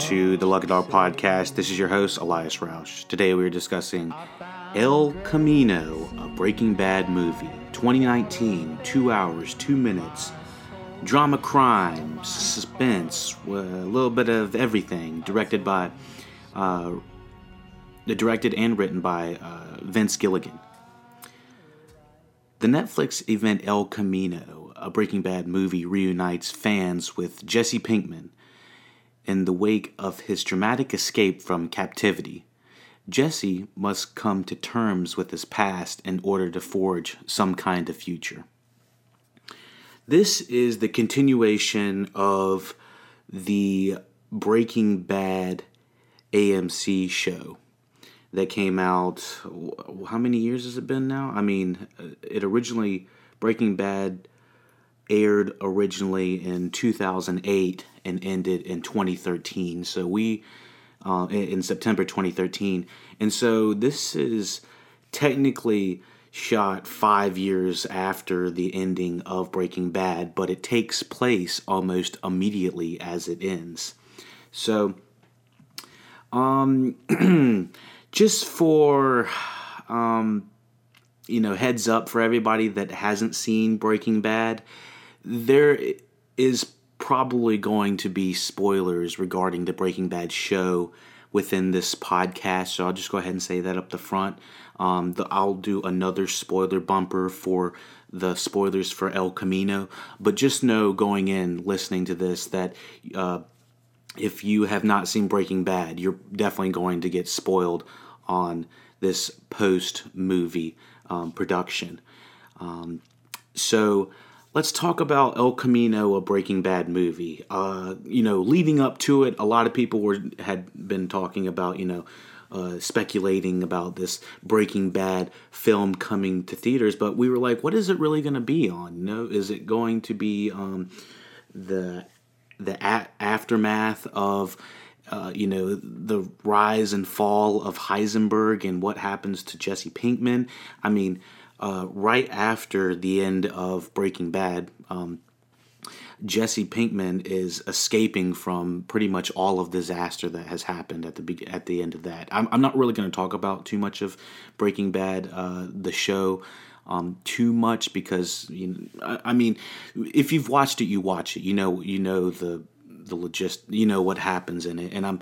to the Lucky Dog Podcast. This is your host, Elias Roush. Today we are discussing El Camino, a Breaking Bad movie. 2019, two hours, two minutes. Drama crime, suspense, a little bit of everything. Directed by, uh, directed and written by uh, Vince Gilligan. The Netflix event El Camino, a Breaking Bad movie, reunites fans with Jesse Pinkman in the wake of his dramatic escape from captivity. Jesse must come to terms with his past in order to forge some kind of future. This is the continuation of the Breaking Bad AMC show that came out. How many years has it been now? I mean, uh, it originally, Breaking Bad aired originally in 2008 and ended in 2013. So we, uh, in September 2013. And so this is technically shot five years after the ending of Breaking Bad, but it takes place almost immediately as it ends. So, um, just for, um, you know, heads up for everybody that hasn't seen Breaking Bad, there is probably going to be spoilers regarding the Breaking Bad show within this podcast, so I'll just go ahead and say that up the front. Um, the, I'll do another spoiler bumper for the spoilers for El Camino, but just know going in listening to this that uh, if you have not seen Breaking Bad, you're definitely going to get spoiled on this post movie um, production. Um, so let's talk about El Camino, a Breaking Bad movie. Uh, you know, leading up to it, a lot of people were had been talking about, you know, uh, speculating about this Breaking Bad film coming to theaters, but we were like, what is it really going to be on? Know, is it going to be um, the the a- aftermath of uh, you know the rise and fall of Heisenberg and what happens to Jesse Pinkman? I mean uh, right after the end of Breaking Bad, um, Jesse Pinkman is escaping from pretty much all of disaster that has happened at the be- at the end of that. I'm, I'm not really going to talk about too much of Breaking Bad, uh, the show, um, too much because you know, I, I, mean, if you've watched it, you watch it. You know, you know the the logist, you know what happens in it, and I'm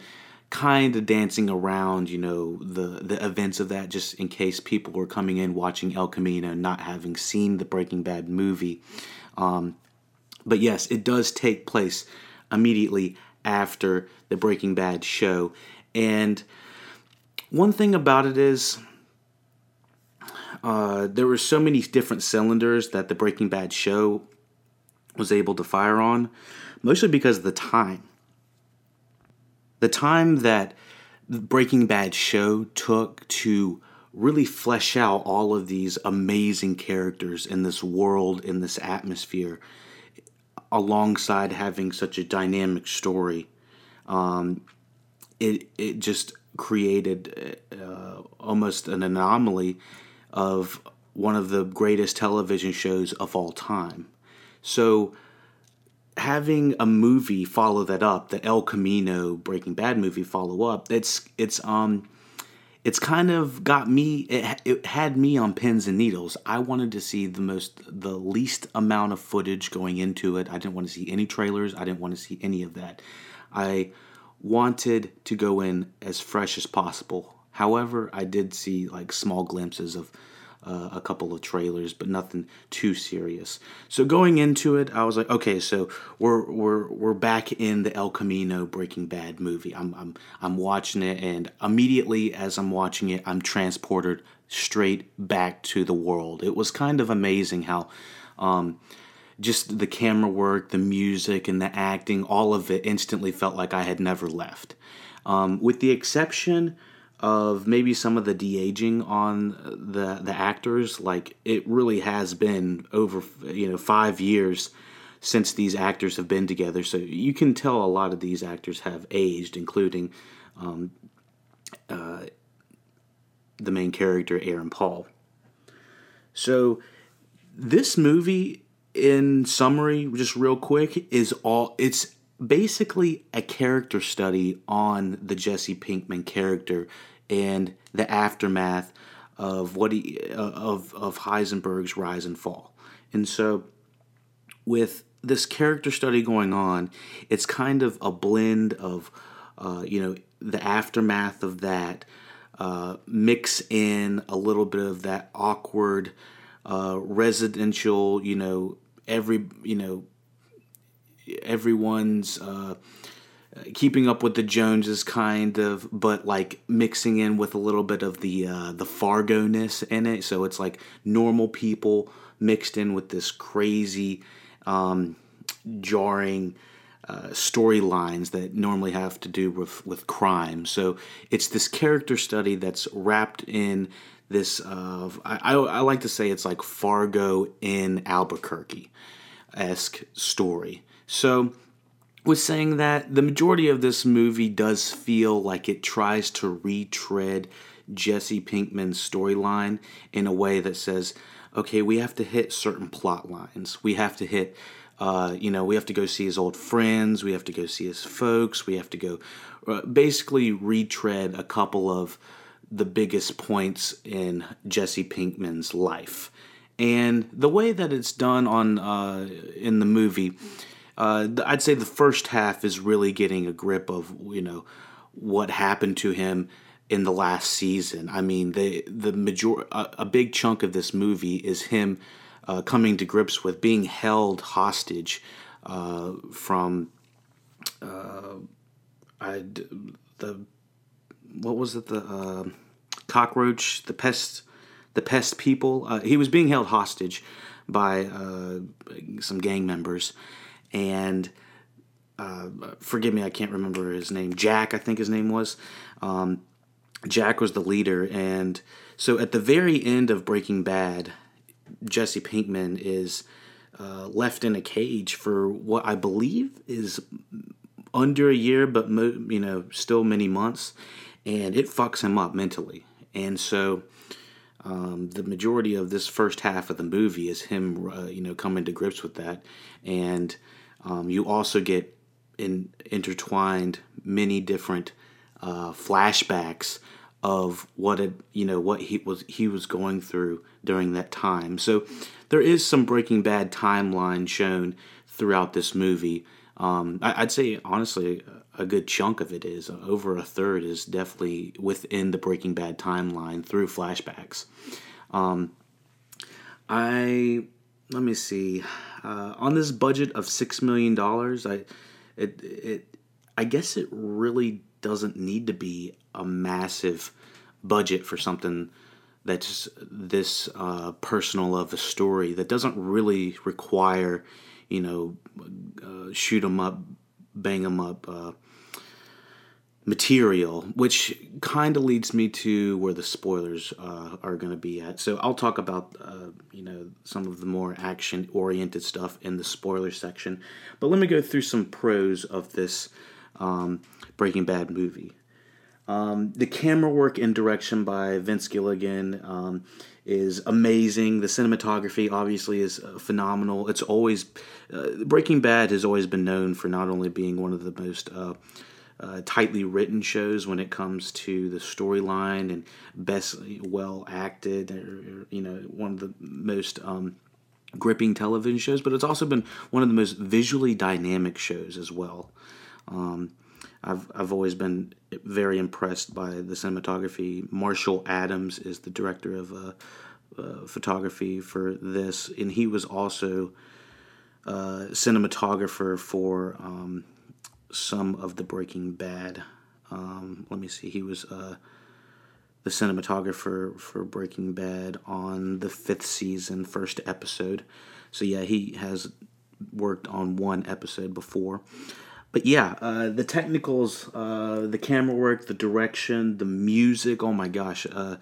kind of dancing around, you know, the the events of that, just in case people were coming in watching El Camino, not having seen the Breaking Bad movie. Um, but yes, it does take place immediately after the Breaking Bad show, and one thing about it is. Uh, there were so many different cylinders that the Breaking Bad show was able to fire on, mostly because of the time the time that Breaking Bad show took to really flesh out all of these amazing characters in this world, in this atmosphere, alongside having such a dynamic story, um, it it just created uh, almost an anomaly of one of the greatest television shows of all time. So having a movie follow that up, the El Camino Breaking Bad movie follow up, it's it's um it's kind of got me it, it had me on pins and needles. I wanted to see the most the least amount of footage going into it. I didn't want to see any trailers. I didn't want to see any of that. I wanted to go in as fresh as possible. However, I did see like small glimpses of uh, a couple of trailers, but nothing too serious. So going into it, I was like, okay, so we're we're we're back in the El Camino Breaking Bad movie. I'm I'm I'm watching it, and immediately as I'm watching it, I'm transported straight back to the world. It was kind of amazing how. Um, just the camera work, the music, and the acting, all of it instantly felt like I had never left. Um, with the exception of maybe some of the de aging on the the actors. Like it really has been over you know five years since these actors have been together, so you can tell a lot of these actors have aged, including um, uh, the main character Aaron Paul. So this movie, in summary, just real quick, is all it's basically a character study on the Jesse Pinkman character and the aftermath of what he uh, of of Heisenberg's rise and fall. And so with this character study going on, it's kind of a blend of uh, you know the aftermath of that, uh, mix in a little bit of that awkward uh, residential, you know, every you know everyone's uh, keeping up with the Joneses kind of, but like mixing in with a little bit of the uh, the Fargo ness in it. So it's like normal people mixed in with this crazy, um, jarring uh, storylines that normally have to do with with crime. So it's this character study that's wrapped in this. Uh, I, I, I like to say it's like Fargo in Albuquerque esque story. So, was saying that the majority of this movie does feel like it tries to retread Jesse Pinkman's storyline in a way that says, okay, we have to hit certain plot lines. We have to hit, uh, you know, we have to go see his old friends. We have to go see his folks. We have to go uh, basically retread a couple of the biggest points in Jesse Pinkman's life. And the way that it's done on uh, in the movie uh, I'd say the first half is really getting a grip of you know what happened to him in the last season. I mean, the the major a, a big chunk of this movie is him uh, coming to grips with being held hostage uh, from uh, I the what was it the uh, cockroach the pest the pest people. Uh, he was being held hostage by uh, some gang members and uh, forgive me, I can't remember his name. Jack, I think his name was. Um, Jack was the leader, and so at the very end of Breaking Bad, Jesse Pinkman is uh, left in a cage for what I believe is under a year, but mo- you know, still many months, and it fucks him up mentally. And so, um, the majority of this first half of the movie is him, uh, you know, coming to grips with that, and um, you also get in, intertwined many different uh, flashbacks of what it, you know what he was he was going through during that time. So there is some Breaking Bad timeline shown throughout this movie. Um, I, would say honestly, a good chunk of it is over a third is definitely within the Breaking Bad timeline through flashbacks. Um, I let me see. Uh, on this budget of six million dollars, I it it I guess it really doesn't need to be a massive budget for something that's this uh, personal of a story that doesn't really require, you know, uh, shoot 'em up, bang 'em up uh, material, which kind of leads me to where the spoilers uh, are going to be at. So I'll talk about uh, you know some of the more action oriented stuff in the spoiler section, but let me go through some pros of this um, Breaking Bad movie. Um, the camera work and direction by Vince Gilligan um, is amazing. The cinematography obviously is uh, phenomenal. It's always uh, Breaking Bad has always been known for not only being one of the most uh, tightly written shows when it comes to the storyline and best well acted, or, you know, one of the most um, gripping television shows. But it's also been one of the most visually dynamic shows as well. Um, I've I've always been very impressed by the cinematography. Marshall Adams is the director of uh, uh, photography for this, and he was also uh, cinematographer for um, some of the Breaking Bad. Um, let me see. He was uh, the cinematographer for Breaking Bad on the fifth season, first episode. So yeah, he has worked on one episode before. but yeah, uh, the technicals, uh, the camera work, the direction, the music. Oh my gosh, uh,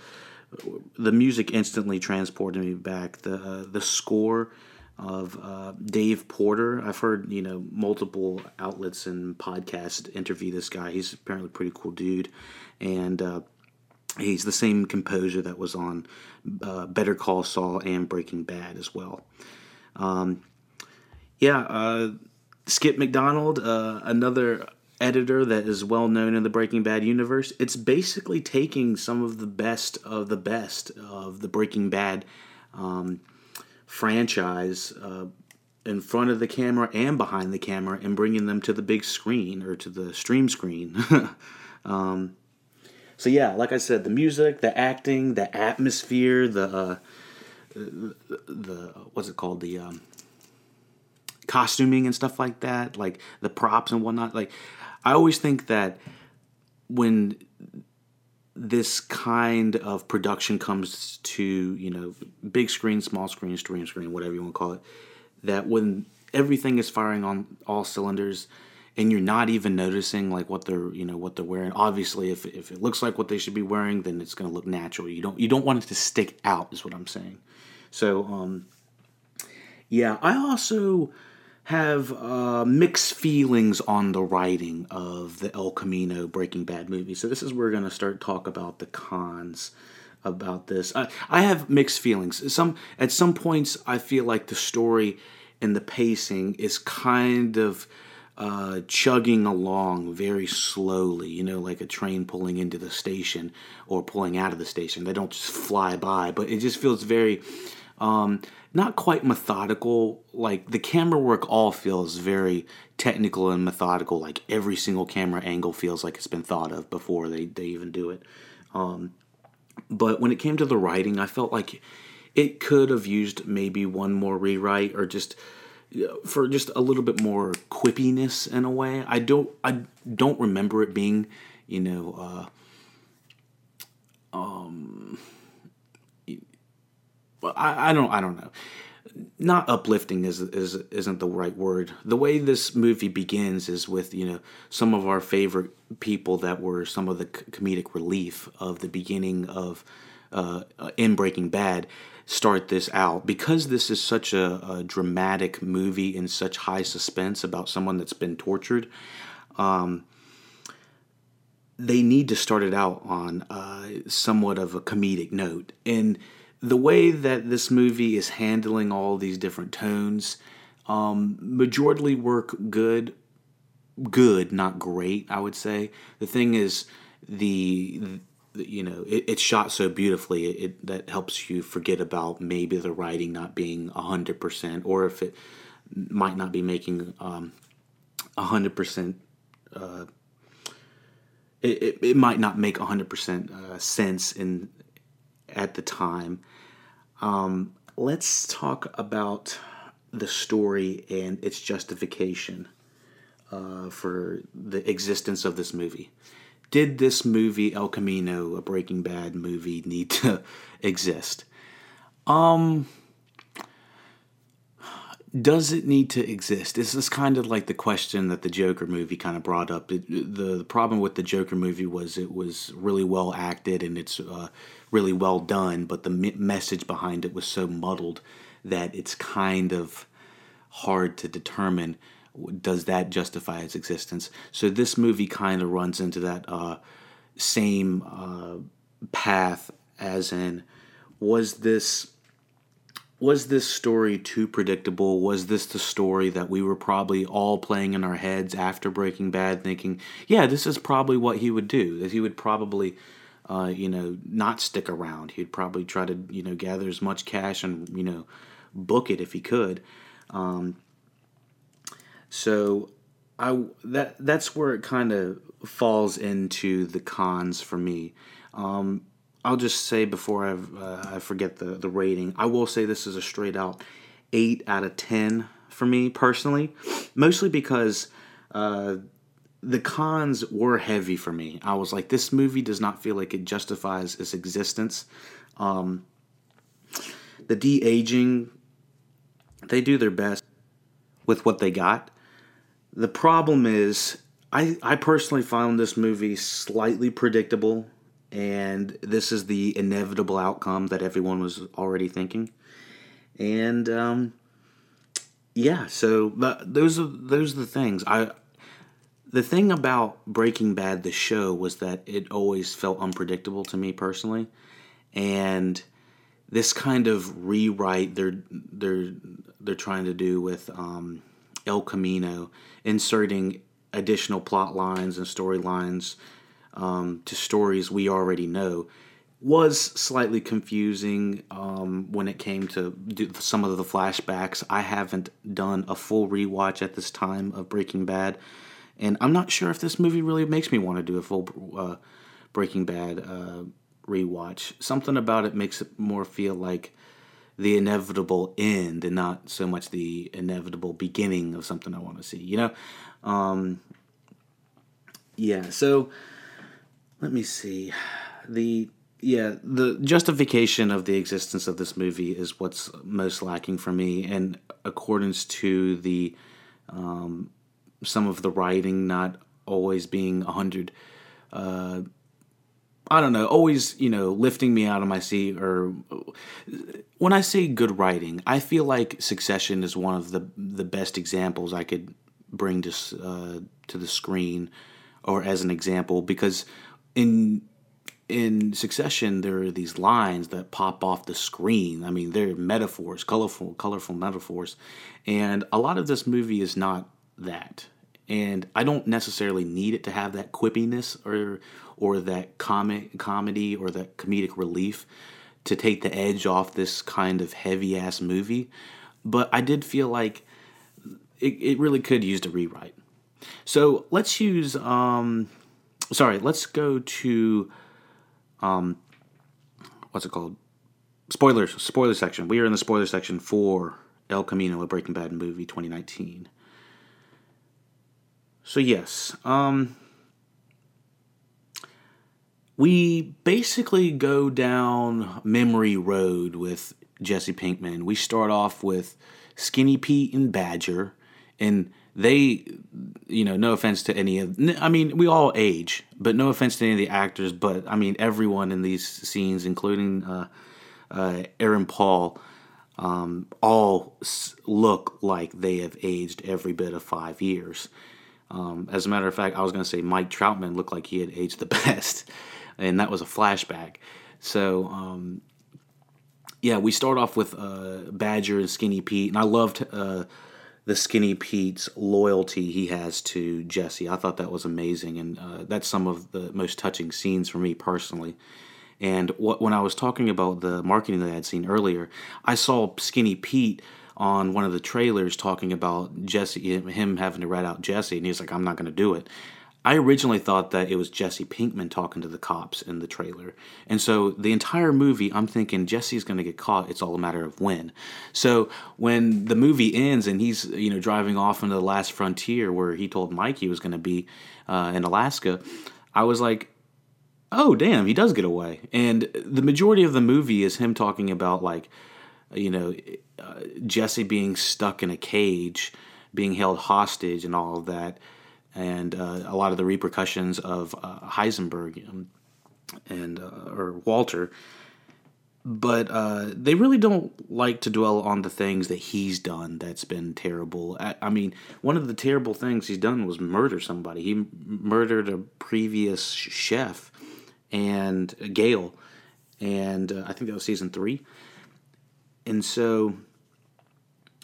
the music instantly transported me back. The uh, the score of uh, Dave Porter. I've heard you know multiple outlets and podcasts interview this guy. He's apparently a pretty cool dude, and uh, he's the same composer that was on Better Call Saul and Breaking Bad as well. Um, yeah Skip McDonald, uh, another editor that is well known in the Breaking Bad universe, it's basically taking some of the best of the best of the Breaking Bad um, franchise uh, in front of the camera and behind the camera and bringing them to the big screen or to the stream screen. um, so yeah, like I said, the music, the acting, the atmosphere, the uh, the, what's it called the um, costuming and stuff like that, like the props and whatnot. Like, I always think that when this kind of production comes to you know big screen, small screen, stream screen, whatever you want to call it, that when everything is firing on all cylinders and you're not even noticing like what they're you know what they're wearing obviously if, if it looks like what they should be wearing then it's going to look natural. You don't you don't want it to stick out is what i'm saying. So um yeah i also have uh, mixed feelings on the writing of the El Camino Breaking Bad movie. So this is where we're going to start talk about the cons about this. I, I have mixed feelings. Some at some points I feel like the story and the pacing is kind of uh, chugging along very slowly, you know, like a train pulling into the station or pulling out of the station. They don't just fly by, but it just feels very um, not quite methodical. Like the camera work all feels very technical and methodical. Like every single camera angle feels like it's been thought of before they, they even do it. Um, but when it came to the writing, I felt like it could have used maybe one more rewrite or just for just a little bit more quippiness in a way. I don't I don't remember it being, you know, uh, um I, I don't I don't know. Not uplifting is is isn't the right word. The way this movie begins is with you know some of our favorite people that were some of the comedic relief of the beginning of uh, in Breaking Bad start this out because this is such a, a, dramatic movie in such high suspense about someone that's been tortured. Um, they need to start it out on uh, somewhat of a comedic note and the way that this movie is handling all these different tones, um, majority work good, good, not great. I would say the thing is the, the you know it, it's shot so beautifully it, it, that helps you forget about maybe the writing not being hundred percent or if it might not be making um, hundred percent. Uh, it, it, it might not make 100% uh, sense in at the time. Um, let's talk about the story and its justification uh, for the existence of this movie. Did this movie, El Camino, a Breaking Bad movie, need to exist? Um, does it need to exist? Is this is kind of like the question that the Joker movie kind of brought up. It, the, the problem with the Joker movie was it was really well acted and it's uh, really well done, but the message behind it was so muddled that it's kind of hard to determine does that justify its existence. So this movie kind of runs into that uh, same uh, path as in was this was this story too predictable? Was this the story that we were probably all playing in our heads after Breaking Bad, thinking, yeah, this is probably what he would do? That he would probably, uh, you know, not stick around. He'd probably try to, you know, gather as much cash and, you know, book it if he could. Um, so I that that's where it kind of falls into the cons for me. Um, I'll just say before I, uh, I forget the, the rating, I will say this is a straight out 8 out of 10 for me personally, mostly because uh, the cons were heavy for me. I was like, this movie does not feel like it justifies its existence. Um, the de aging, they do their best with what they got. the problem is, I I personally found this movie slightly predictable, and this is the inevitable outcome that everyone was already thinking, and um, yeah. So those are those are the things I. The thing about Breaking Bad, the show, was that it always felt unpredictable to me personally, and this kind of rewrite they're they're they're trying to do with um, El Camino, inserting additional plot lines and storylines um, to stories we already know, was slightly confusing um, when it came to some of the flashbacks. I haven't done a full rewatch at this time of Breaking Bad, and I'm not sure if this movie really makes me want to do a full uh, Breaking Bad uh, rewatch. Something about it makes it more feel like the inevitable end and not so much the inevitable beginning of something I want to see. You know, um, yeah. So let me see the yeah the justification of the existence of this movie is what's most lacking for me, and accordance to the um, some of the writing not always being a hundred. Uh, I don't know, always, you know, lifting me out of my seat or when I say good writing, I feel like Succession is one of the the best examples I could bring to uh, to the screen or as an example because in in Succession there are these lines that pop off the screen. I mean, they're metaphors, colorful colorful metaphors. And a lot of this movie is not that. And I don't necessarily need it to have that quippiness or or that comic comedy or that comedic relief to take the edge off this kind of heavy ass movie. But I did feel like it, it really could use a rewrite. So let's use um sorry, let's go to um what's it called? Spoilers, spoiler section. We are in the spoiler section for El Camino, a Breaking Bad movie 2019. So yes, um we basically go down memory road with Jesse Pinkman. We start off with Skinny Pete and Badger, and they, you know, no offense to any of, I mean, we all age, but no offense to any of the actors, but I mean, everyone in these scenes, including uh, uh, Aaron Paul, um, all look like they have aged every bit of five years. Um, as a matter of fact, I was going to say Mike Troutman looked like he had aged the best and that was a flashback. So, um, yeah, we start off with uh, Badger and Skinny Pete, and I loved uh, the Skinny Pete's loyalty he has to Jesse. I thought that was amazing, and uh, that's some of the most touching scenes for me personally. And what, when I was talking about the marketing that I had seen earlier, I saw Skinny Pete on one of the trailers talking about Jesse, him having to rat out Jesse, and he's like, "I'm not going to do it." I originally thought that it was Jesse Pinkman talking to the cops in the trailer. And so the entire movie, I'm thinking Jesse's going to get caught. It's all a matter of when. So when the movie ends and he's, you know, driving off into the last frontier where he told Mike he was going to be uh, in Alaska, I was like, oh, damn, he does get away. And the majority of the movie is him talking about, like, you know, uh, Jesse being stuck in a cage, being held hostage, and all of that and uh, a lot of the repercussions of uh, Heisenberg um, and uh, or Walter. But uh, they really don't like to dwell on the things that he's done that's been terrible. I, I, mean, one of the terrible things he's done was murder somebody. He m- murdered a previous chef and Gale, and uh, I think that was season three. And so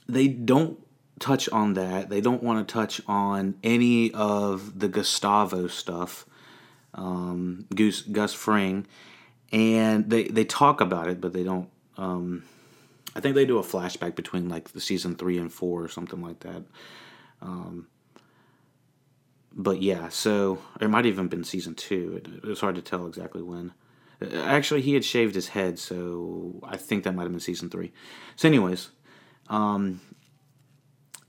they don't touch on that. They don't want to touch on any of the Gustavo stuff, um, Gus, Gus Fring, and they they talk about it, but they don't. Um, I think they do a flashback between like the season three and four or something like that. Um, but yeah, so it might even been season two. It, hard to tell exactly when. Actually, he had shaved his head, so I think that might have been season three. So, anyways, um,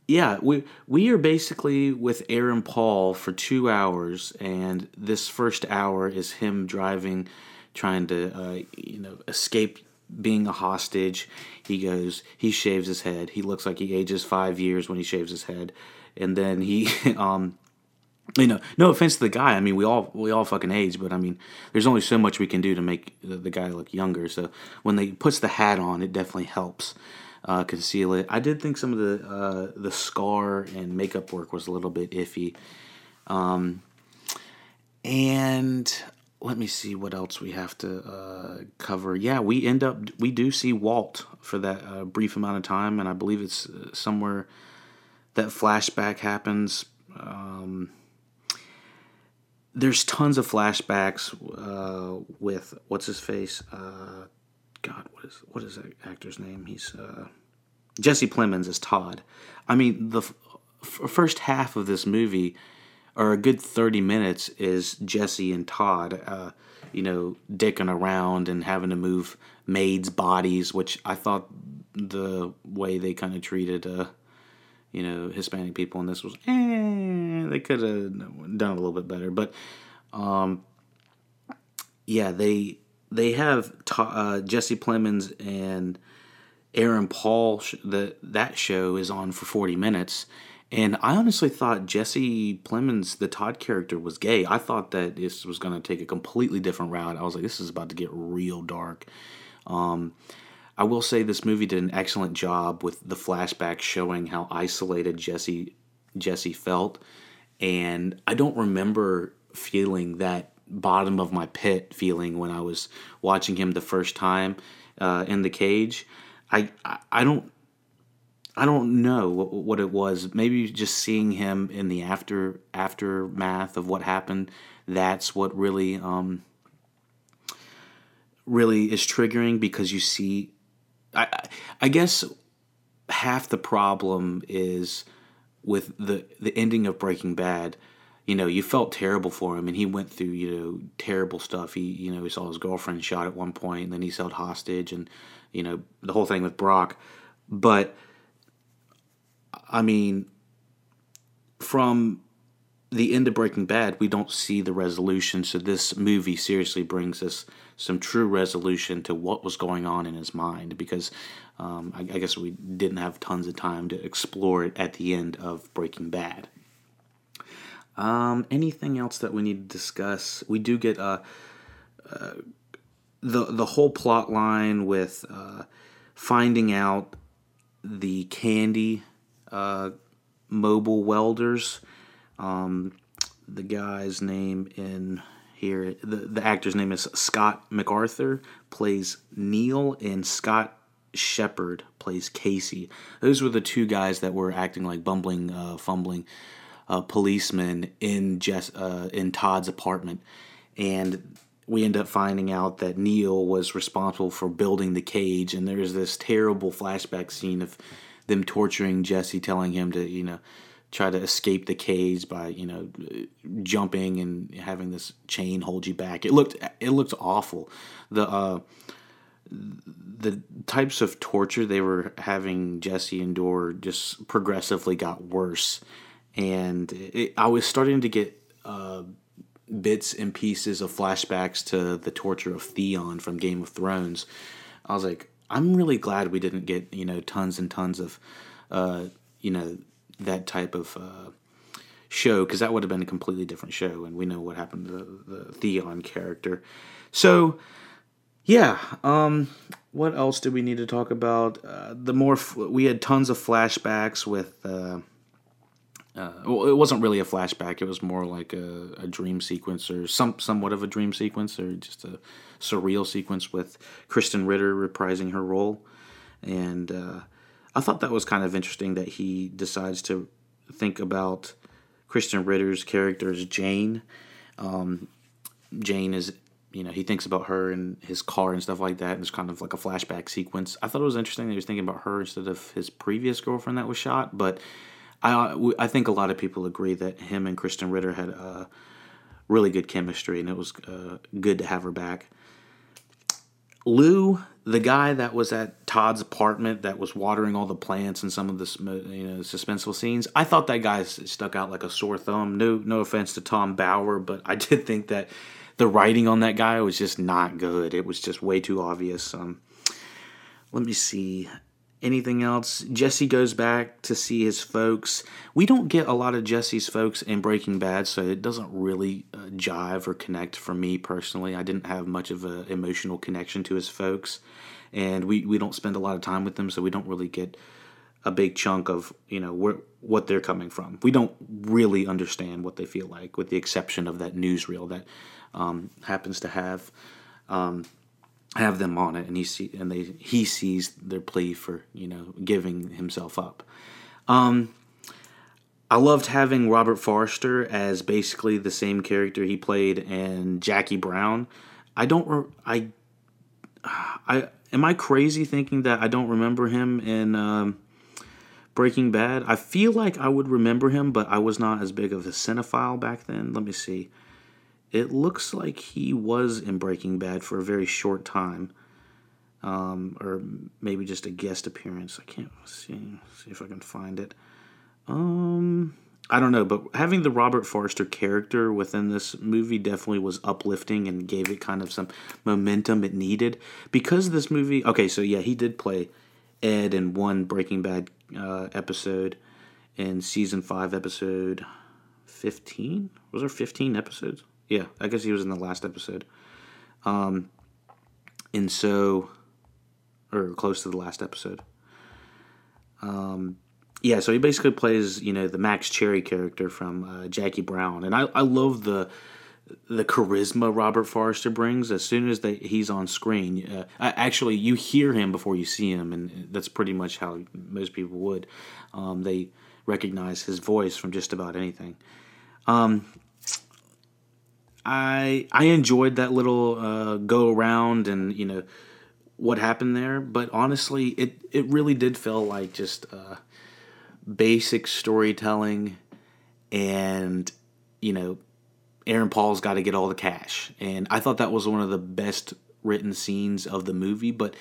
yeah, we we are basically with Aaron Paul for two hours, and this first hour is him driving, trying to uh, you know escape being a hostage. He goes, he shaves his head. He looks like he ages five years when he shaves his head, and then he, um, you know, no offense to the guy. I mean, we all we all fucking age, but I mean, there's only so much we can do to make the, the guy look younger. So when they puts the hat on, it definitely helps uh, conceal it. I did think some of the uh, the scar and makeup work was a little bit iffy. Um, and let me see what else we have to uh, cover. Yeah, we end up we do see Walt for that uh, brief amount of time, and I believe it's uh, somewhere that flashback happens. Um, there's tons of flashbacks uh, with what's his face. God, what is what is that actor's name? He's uh, Jesse Plemons is Todd. I mean, the f- first half of this movie or a good 30 minutes is Jesse and Todd, uh, you know, dicking around and having to move maids' bodies, which I thought the way they kind of treated, uh, you know, Hispanic people in this was, eh, they could have done a little bit better. But, um, yeah, they they have uh, Jesse Plemons and Aaron Paul. That that show is on for 40 minutes and I honestly thought Jesse Plemons, the Todd character, was gay. I thought that this was going to take a completely different route. I was like, this is about to get real dark. Um, I will say this movie did an excellent job with the flashback showing how isolated Jesse Jesse felt, and I don't remember feeling that bottom of my pit feeling when I was watching him the first time uh, in the cage. I I don't I don't know what, what it was. Maybe just seeing him in the after aftermath of what happened. That's what really um, really is triggering because you see. I I guess half the problem is with the the ending of Breaking Bad. You know, you felt terrible for him, and he went through you know terrible stuff. He you know he saw his girlfriend shot at one point, and then he's held hostage, and you know the whole thing with Brock. But I mean, from the end of Breaking Bad, we don't see the resolution. So this movie seriously brings us some true resolution to what was going on in his mind because um, I, I, guess we didn't have tons of time to explore it at the end of Breaking Bad. Um, anything else that we need to discuss? We do get uh, uh, the the whole plot line with uh, finding out the candy uh, mobile welders. Um, the guy's name in here, the, the actor's name is Scott MacArthur, plays Neil, and Scott Shepherd plays Casey. Those were the two guys that were acting like bumbling, uh, fumbling uh, policemen in Jess, uh, in Todd's apartment, and we end up finding out that Neil was responsible for building the cage. And there's this terrible flashback scene of them torturing Jesse, telling him to you know try to escape the cage by you know jumping and having this chain hold you back. It looked it looked awful. The uh, the types of torture they were having Jesse endure just progressively got worse, and it, I was starting to get. Uh, bits and pieces of flashbacks to the torture of Theon from Game of Thrones. I was like, I'm really glad we didn't get you know tons and tons of uh, you know that type of uh, show because that would have been a completely different show, and we know what happened to the, the Theon character. So yeah, um, what else did we need to talk about? Uh, the more f- we had tons of flashbacks with. Uh, well, it wasn't really a flashback. It was more like a, a dream sequence, or some somewhat of a dream sequence, or just a surreal sequence with Krysten Ritter reprising her role. And uh, I thought that was kind of interesting that he decides to think about Krysten Ritter's character as Jane. Um, Jane is, you know, he thinks about her and his car and stuff like that. And it's kind of like a flashback sequence. I thought it was interesting that he was thinking about her instead of his previous girlfriend that was shot, but I I think a lot of people agree that him and Krysten Ritter had a really good chemistry, and it was uh, good to have her back. Lou, the guy that was at Todd's apartment that was watering all the plants and some of the you know suspenseful scenes, I thought that guy stuck out like a sore thumb. No, no offense to Tom Bower, but I did think that the writing on that guy was just not good. It was just way too obvious. Um, let me see. Anything else? Jesse goes back to see his folks. We don't get a lot of Jesse's folks in Breaking Bad, so it doesn't really uh, jive or connect for me personally. I didn't have much of an emotional connection to his folks, and we, we don't spend a lot of time with them, so we don't really get a big chunk of you know where what they're coming from. We don't really understand what they feel like, with the exception of that newsreel that um, happens to have um, have them on it, and he see and they he sees their plea for you know giving himself up. Um, I loved having Robert Forster as basically the same character he played in Jackie Brown. I don't I I am I crazy thinking that I don't remember him in um, Breaking Bad. I feel like I would remember him, but I was not as big of a cinephile back then. Let me see it looks like he was in Breaking Bad for a very short time, um, or maybe just a guest appearance. I can't see see if I can find it. Um, I don't know, but having the Robert Forster character within this movie definitely was uplifting and gave it kind of some momentum it needed because this movie. Okay, so yeah, he did play Ed in one Breaking Bad uh, episode in season five, episode fifteen. Was there fifteen episodes? Yeah, I guess he was in the last episode. Um, and so, or close to the last episode. Um, yeah, so he basically plays, you know, the Max Cherry character from uh, Jackie Brown, and I, I love the the charisma Robert Forster brings. As soon as they, he's on screen, uh, actually you hear him before you see him, and that's pretty much how most people would. Um, they recognize his voice from just about anything. Um, I I enjoyed that little uh, go around and you know what happened there, but honestly, it it really did feel like just uh, basic storytelling, and you know, Aaron Paul's got to get all the cash, and I thought that was one of the best written scenes of the movie, but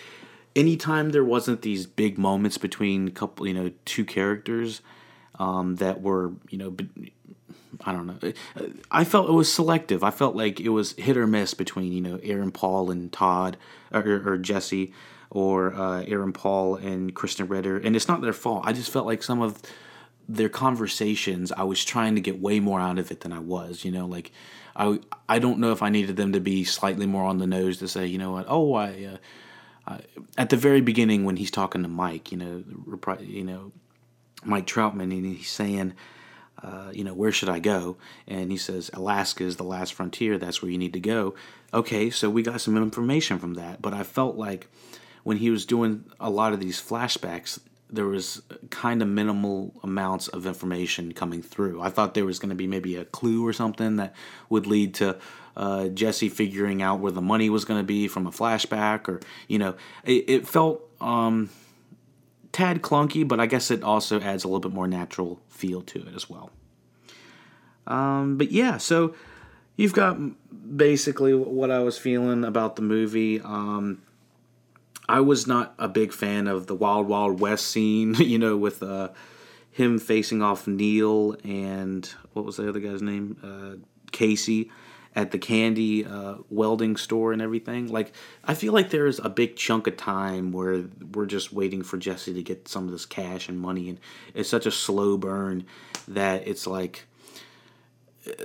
anytime there wasn't these big moments between couple you know two characters um, that were you know I don't know. I felt it was selective. I felt like it was hit or miss between you know Aaron Paul and Todd or, or Jesse or uh, Aaron Paul and Krysten Ritter, and it's not their fault. I just felt like some of their conversations, I was trying to get way more out of it than I was. You know, like I I don't know if I needed them to be slightly more on the nose to say, you know what? Oh, I. Uh, uh, at the very beginning, when he's talking to Mike, you know, you know, Mike Troutman, and he's saying, uh, you know, where should I go? And he says, Alaska is the last frontier. That's where you need to go. Okay, so we got some information from that. But I felt like when he was doing a lot of these flashbacks, there was kind of minimal amounts of information coming through. I thought there was going to be maybe a clue or something that would lead to uh, Jesse figuring out where the money was going to be from a flashback, or you know, it, it felt um, tad clunky, but I guess it also adds a little bit more natural feel to it as well. Um, but yeah, so you've got basically what I was feeling about the movie. Um, I was not a big fan of the Wild Wild West scene, you know, with uh, him facing off Neil and what was the other guy's name? Uh, Casey at the candy uh, welding store and everything. Like, I feel like there's a big chunk of time where we're just waiting for Jesse to get some of this cash and money, and it's such a slow burn that it's like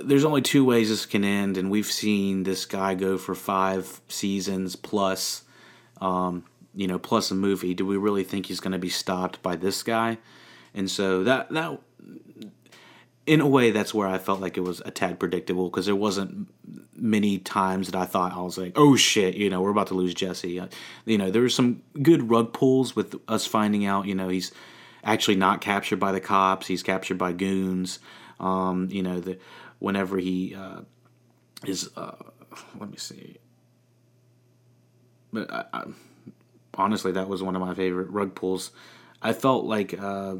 there's only two ways this can end, and we've seen this guy go for five seasons plus, um, you know, plus a movie. Do we really think he's going to be stopped by this guy? And so that that in a way, that's where I felt like it was a tad predictable because there wasn't many times that I thought I was like, "Oh shit," you know, we're about to lose Jesse. Uh, you know, there were some good rug pulls with us finding out, you know, he's actually not captured by the cops; he's captured by goons. Um, you know, the whenever he uh, is, uh, let me see, but I, I, honestly, that was one of my favorite rug pulls. I felt like uh,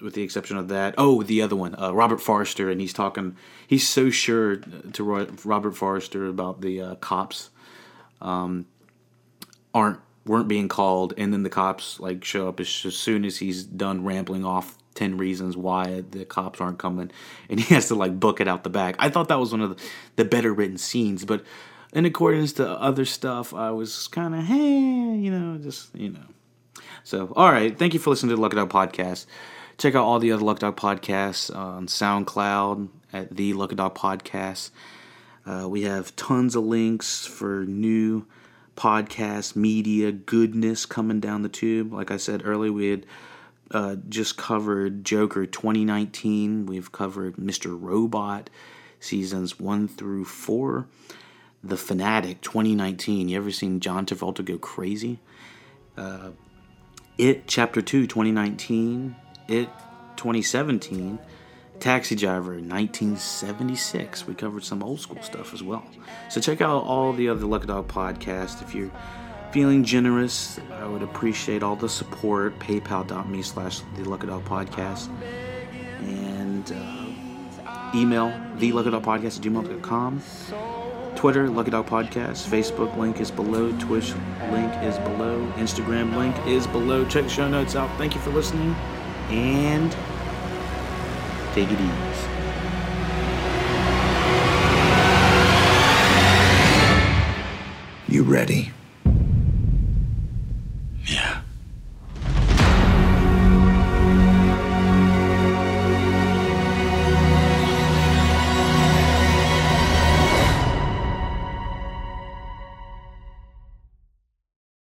with the exception of that. Oh, the other one, uh, Robert Forrester, and he's talking. He's so sure to Robert Forrester about the uh, cops um, aren't weren't being called, and then the cops like show up as, as soon as he's done rambling off ten reasons why the cops aren't coming, and he has to like book it out the back. I thought that was one of the, the better written scenes, but in accordance to other stuff, I was kind of hey, you know, just you know. So, all right. Thank you for listening to the Lucky Dog Podcast. Check out all the other Lucky Dog podcasts on SoundCloud at the Lucky Dog Podcast. Uh, we have tons of links for new podcast media goodness coming down the tube. Like I said earlier, we had uh, just covered Joker 2019. We've covered Mr. Robot seasons one through four. The Fanatic 2019. You ever seen John Travolta go crazy? Uh, it Chapter 2 2019. It 2017. Taxi Driver 1976. We covered some old school stuff as well. So check out all the other Lucky Dog podcasts. If you're feeling generous, I would appreciate all the support. PayPal.me slash the Lucky Dog Podcast. And uh, email the Lucky Dog Podcast at gmail.com. Twitter, Lucky Dog Podcast. Facebook link is below. Twitch link is below. Instagram link is below. Check the show notes out. Thank you for listening. And take it easy. You ready?